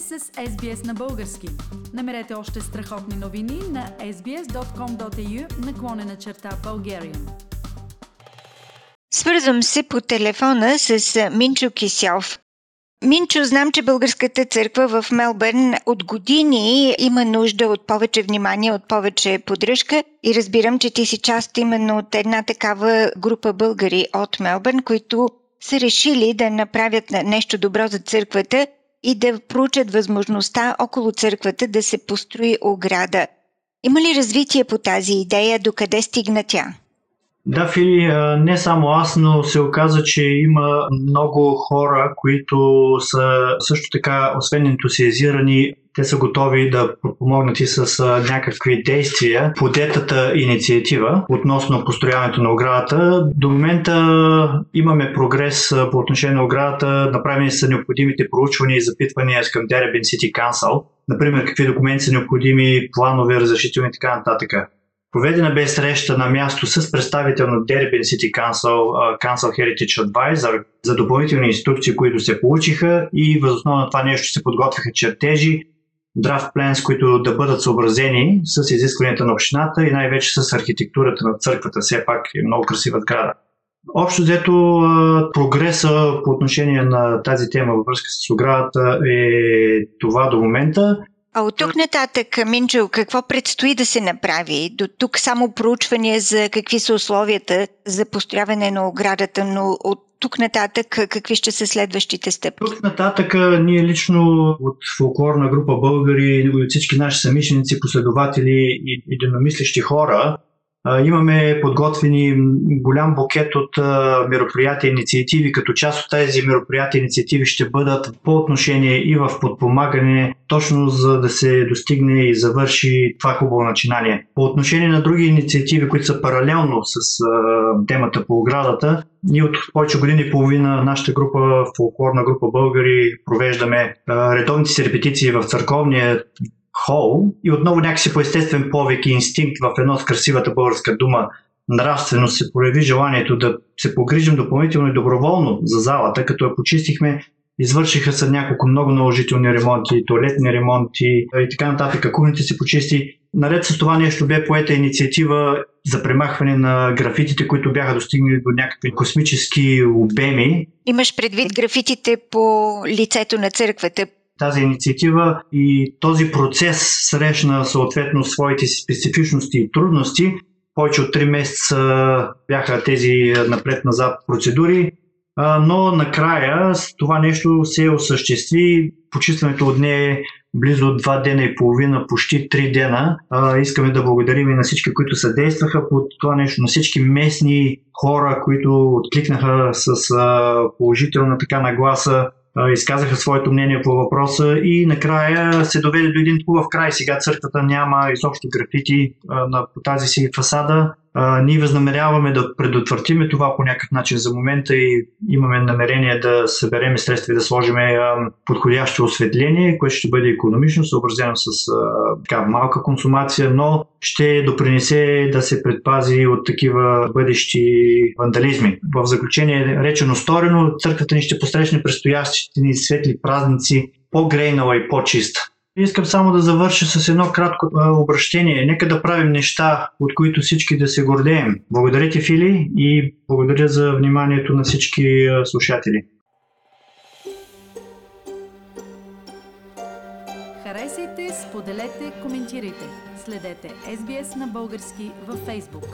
сте с SBS на български. Намерете още страхотни новини на sbs.com.au наклонена черта Bulgarian. Свързвам се по телефона с Минчо Кисялов. Минчо, знам, че Българската църква в Мелбърн от години има нужда от повече внимание, от повече поддръжка и разбирам, че ти си част именно от една такава група българи от Мелбърн, които са решили да направят нещо добро за църквата и да проучат възможността около църквата да се построи ограда. Има ли развитие по тази идея? Докъде стигна тя? Да, Фили, не само аз, но се оказа, че има много хора, които са също така, освен ентусиазирани, те са готови да помогнат и с някакви действия по детата инициатива относно построяването на оградата. До момента имаме прогрес по отношение на оградата, направени са необходимите проучвания и запитвания към Деребин City Council. Например, какви документи са необходими, планове, разрешителни и така нататък. Проведена бе среща на място с представител на Derbyn City Council, Council Heritage Advisor за допълнителни инструкции, които се получиха и възоснова на това нещо се подготвиха чертежи, драфт пленс, които да бъдат съобразени с изискванията на общината и най-вече с архитектурата на църквата. Все пак е много красива сграда. Общо взето прогреса по отношение на тази тема във връзка с оградата е това до момента. А от тук нататък, Минчо, какво предстои да се направи? До тук само проучване за какви са условията за построяване на оградата, но от тук нататък какви ще са следващите стъпки? Тук нататък ние лично от фолклорна група българи и от всички наши самишленици, последователи и единомислещи хора Имаме подготвени голям букет от мероприятия и инициативи, като част от тези мероприятия и инициативи ще бъдат по отношение и в подпомагане, точно за да се достигне и завърши това хубаво начинание. По отношение на други инициативи, които са паралелно с темата по оградата, ние от повече години и половина нашата група, фолклорна група българи, провеждаме редовните си репетиции в църковния хол и отново някакси по естествен повик и инстинкт в едно с красивата българска дума нравствено се прояви желанието да се погрижим допълнително и доброволно за залата, като я почистихме, извършиха се няколко много наложителни ремонти, туалетни ремонти и така нататък. Кухните се почисти. Наред с това нещо бе поета инициатива за премахване на графитите, които бяха достигнали до някакви космически обеми. Имаш предвид графитите по лицето на църквата, тази инициатива и този процес срещна съответно своите специфичности и трудности. Повече от 3 месеца бяха тези напред-назад процедури, но накрая това нещо се осъществи. Почистването от нея е близо 2 дена и половина, почти 3 дена. Искаме да благодарим и на всички, които съдействаха по това нещо, на всички местни хора, които откликнаха с положителна така нагласа изказаха своето мнение по въпроса и накрая се доведе до един хубав край. Сега църквата няма изобщо графити на, по тази си фасада. Ние възнамеряваме да предотвратиме това по някакъв начин за момента и имаме намерение да съберем средства и да сложим подходящо осветление, което ще бъде економично, съобразено с а, така, малка консумация, но ще допринесе да се предпази от такива бъдещи вандализми. В заключение, речено сторено, църквата ни ще посрещне предстоящите ни светли празници по-грейнала и по-чиста. Искам само да завърша с едно кратко обращение. Нека да правим неща, от които всички да се гордеем. Благодаря ти, Фили, и благодаря за вниманието на всички слушатели. Харесайте, споделете, коментирайте. Следете SBS на български във Facebook.